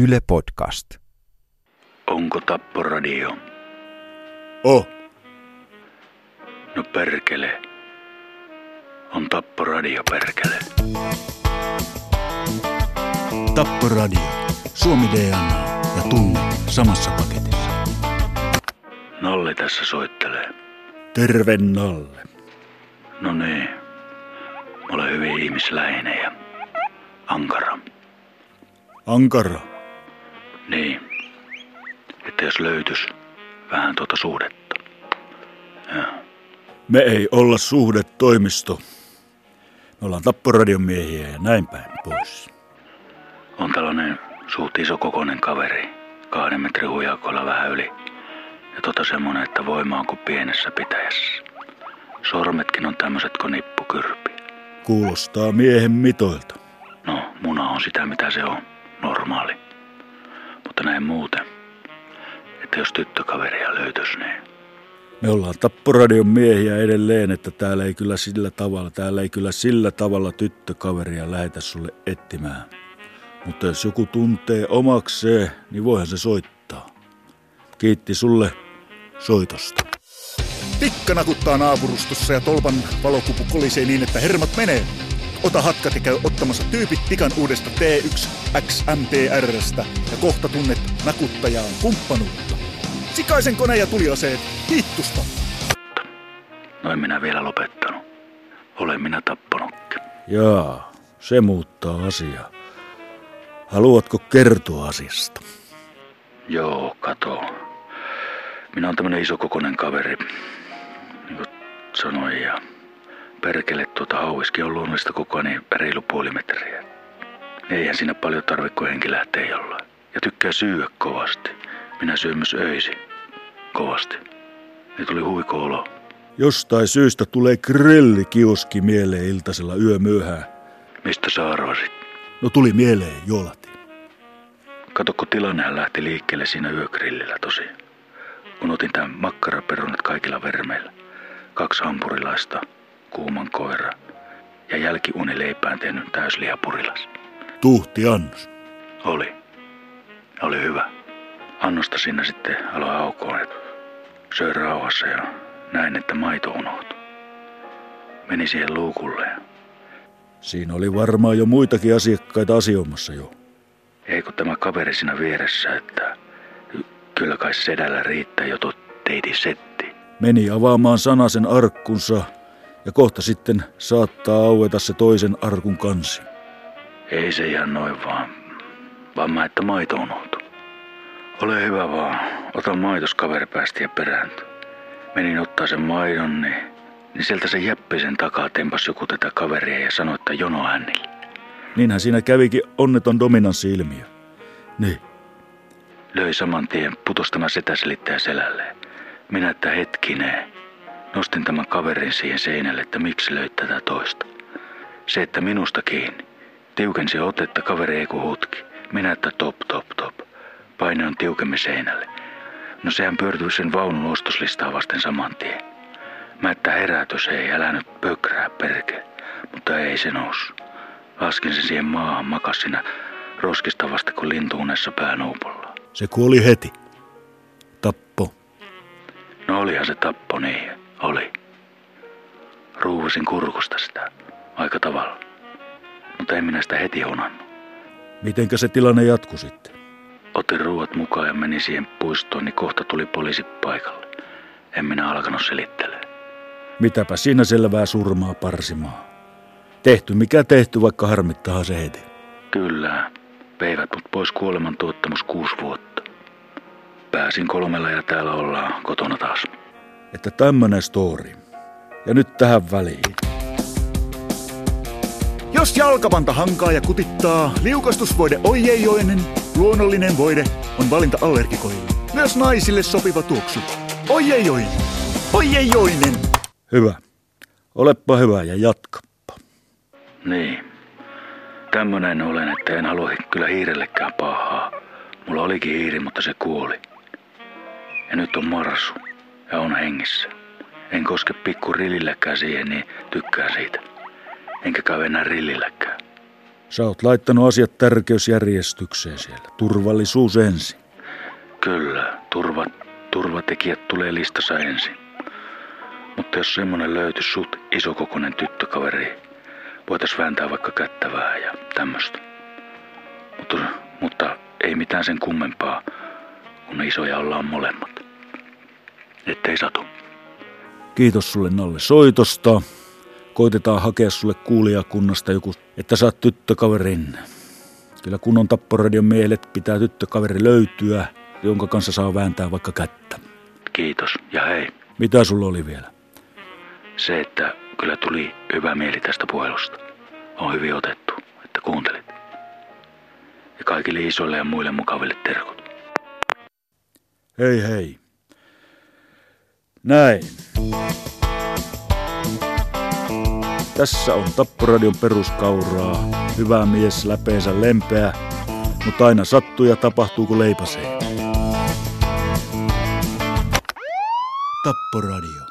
Yle Podcast. Onko Tapporadio? Oh, No perkele. On Tapporadio perkele. Tapporadio. Suomi DNA ja tunne samassa paketissa. Nalle tässä soittelee. Terve Nalle. No niin. Mä olen hyvin ihmisläheinen ja ankara. Ankara. Niin. Että jos löytys vähän tuota suhdetta. Joo. Me ei olla suhdetoimisto. Me ollaan Tapporadion miehiä ja näin päin pois. On tällainen suht iso kokoinen kaveri. Kahden metrin hujakolla vähän yli. Ja tota semmonen, että voima on kuin pienessä pitäjässä. Sormetkin on tämmöiset kuin nippukyrpi. Kuulostaa miehen mitoilta. No, muna on sitä mitä se on. Normaali. Mutta näin muuten. Että jos tyttökaveria löytyisi, niin... Me ollaan Tapporadion miehiä edelleen, että täällä ei kyllä sillä tavalla, täällä ei kyllä sillä tavalla tyttökaveria lähetä sulle etsimään. Mutta jos joku tuntee omakseen, niin voihan se soittaa. Kiitti sulle soitosta. Tikka nakuttaa naapurustossa ja tolpan valokupu kolisee niin, että hermot menee. Ota hatkat ja käy ottamassa tyypit tikan uudesta T1 XMPRstä ja kohta tunnet nakuttajaan kumppanuutta. Sikaisen kone ja tuliaseet, hittusta! No en minä vielä lopettanut. Olen minä tappanutkin. Jaa, se muuttaa asiaa. Haluatko kertoa asiasta? Joo, kato. Minä on tämmönen isokokoinen kaveri. Niin kuin sanoin, ja perkele tuota hauiski on luonnollista kokoa niin reilu puoli metriä. Eihän siinä paljon tarvitse, kun henki lähtee jollain. Ja tykkää syödä kovasti. Minä syön myös öisin. Kovasti. Niin tuli huiko olo. Jostain syystä tulee grillikioski mieleen iltasella yömyöhään. Mistä sä arvasit? No tuli mieleen jolati. Kato, kun tilannehan lähti liikkeelle siinä yögrillillä tosi. Kun otin tämän makkaraperunat kaikilla vermeillä. Kaksi hampurilaista, kuuman koira ja jälkiunileipään tehnyt täyslihapurilas. Tuhti annos. Oli. Oli hyvä. Annosta sinne sitten aloin aukoon, että söin rauhassa ja näin, että maito unohtui. Meni siihen luukulle ja Siinä oli varmaan jo muitakin asiakkaita asioimassa jo. ei kun tämä kaveri siinä vieressä, että kyllä kai sedällä riittää jo tuo teiti setti. Meni avaamaan sanasen arkkunsa ja kohta sitten saattaa aueta se toisen arkun kansi. Ei se ihan noin vaan, vaan mä, että maito unohtui. Ole hyvä vaan, ota maitos kaveri päästi ja. Menin ottaa sen maidon, niin, niin sieltä se jäppisen takaa tempas joku tätä kaveria ja sanoi, että jono hänille. Niinhän siinä kävikin onneton dominanssi-ilmiö. Niin, Löi saman tien, putos tämä setä selittää selälleen. Minä, että hetkinen. Nostin tämän kaverin siihen seinälle, että miksi löit tätä toista. Se, että minusta kiinni. Tiukensi otetta, kaveri ei hutki. Minä, että top, top, top. Paine on tiukemmin seinälle. No sehän pyörtyi sen vaunun ostoslistaa vasten saman tien. Mä, että herätys ei, älä nyt pökrää perke. Mutta ei se noussut. Laskin sen siihen maahan, makas siinä roskista vasta kun lintuunessa päänoupolla. se kuoli heti. Tappo. No olihan se tappo niin, oli. Ruuvasin kurkusta sitä, aika tavalla. Mutta en minä sitä heti honannut. Mitenkä se tilanne jatkui sitten? Otin ruuat mukaan ja menin siihen puistoon, niin kohta tuli poliisi paikalle. En minä alkanut selittelee. Mitäpä siinä selvää surmaa parsimaa. Tehty mikä tehty, vaikka harmittaa se heti. Kyllä, veivät mut pois kuoleman tuottamus kuusi vuotta. Pääsin kolmella ja täällä ollaan kotona taas. Että tämmönen story. Ja nyt tähän väliin. Jos jalkapanta hankaa ja kutittaa, liukastusvoide Ojejoinen, luonnollinen voide, on valinta allergikoille. Myös naisille sopiva tuoksu. Ojejoinen. Ojejoinen. Hyvä. Olepa hyvä ja jatkappa. Niin. Tämmönen olen, että en halua kyllä hiirellekään pahaa. Mulla olikin hiiri, mutta se kuoli. Ja nyt on marsu. Ja on hengissä. En koske pikku rillilläkään siihen, niin tykkään siitä. Enkä käy enää rillilläkään. Sä oot laittanut asiat tärkeysjärjestykseen siellä. Turvallisuus ensin. Kyllä, turva, turvatekijät tulee listassa ensin. Mutta jos semmonen löytyisi sut isokokoinen tyttökaveri, voitais vääntää vaikka kättä vähän ja tämmöstä. Mutta, mutta ei mitään sen kummempaa, kun isoja ollaan molemmat. Ettei satu. Kiitos sulle Nalle soitosta. Koitetaan hakea sulle kuulijakunnasta joku, että saat tyttökaverin. Kyllä kunnon tapporadion mielet pitää tyttökaveri löytyä, jonka kanssa saa vääntää vaikka kättä. Kiitos. Ja hei, Mitä sulla oli vielä? se, että kyllä tuli hyvä mieli tästä puhelusta. On hyvin otettu, että kuuntelit. Ja kaikille isoille ja muille mukaville terkut. Hei hei. Näin. Tässä on Tapporadion peruskauraa. Hyvä mies, läpeensä lempeä, mutta aina sattuu ja tapahtuu kun leipäsee. Tapporadio.